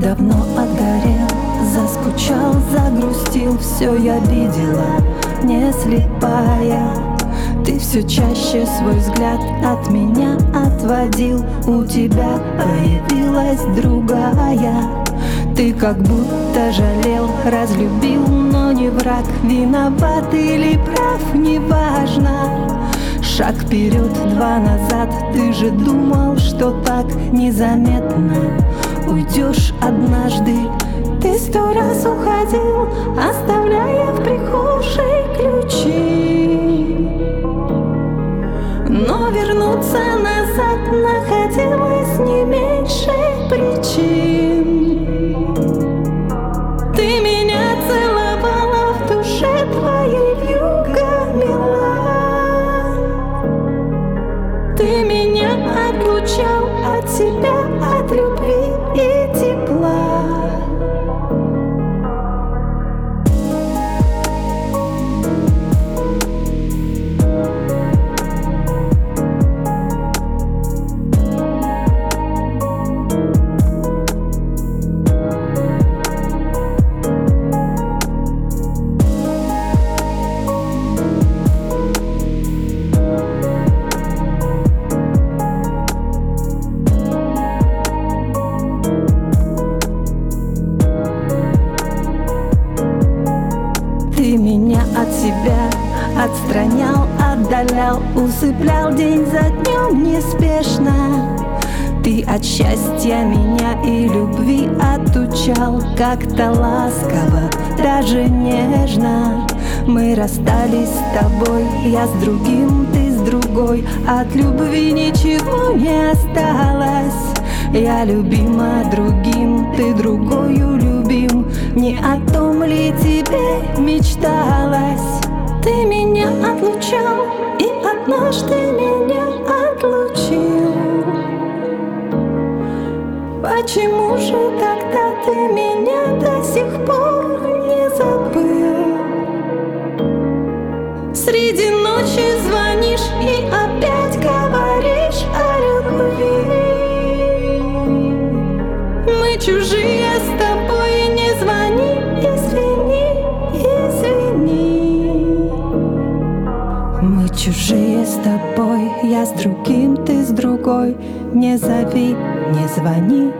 Давно отгорел, заскучал, загрустил Все я видела, не слепая. Ты все чаще свой взгляд от меня отводил У тебя появилась другая. Ты как будто жалел, разлюбил, но не враг Виноват или прав, неважно. Шаг вперед, два назад, ты же думал, что так незаметно уйдешь однажды. Ты сто раз уходил, оставляя в прихожей ключи. Но вернуться назад находилось не меньше причин. Ты меня целовала в душе твоей вьюга мила Ты меня отлучал от себя, от любви от себя отстранял, отдалял, усыплял день за днем неспешно. Ты от счастья меня и любви отучал Как-то ласково, даже нежно Мы расстались с тобой, я с другим, ты с другой От любви ничего не осталось Я любима другим, ты другою любим Не о том ли тебе мечталось? Отлучал и однажды меня отлучил Почему же тогда ты меня до сих пор не забыл? Среди ночи звонишь и опять говоришь о любви Мы чужие с чужие с тобой, я с другим, ты с другой. Не зови, не звони,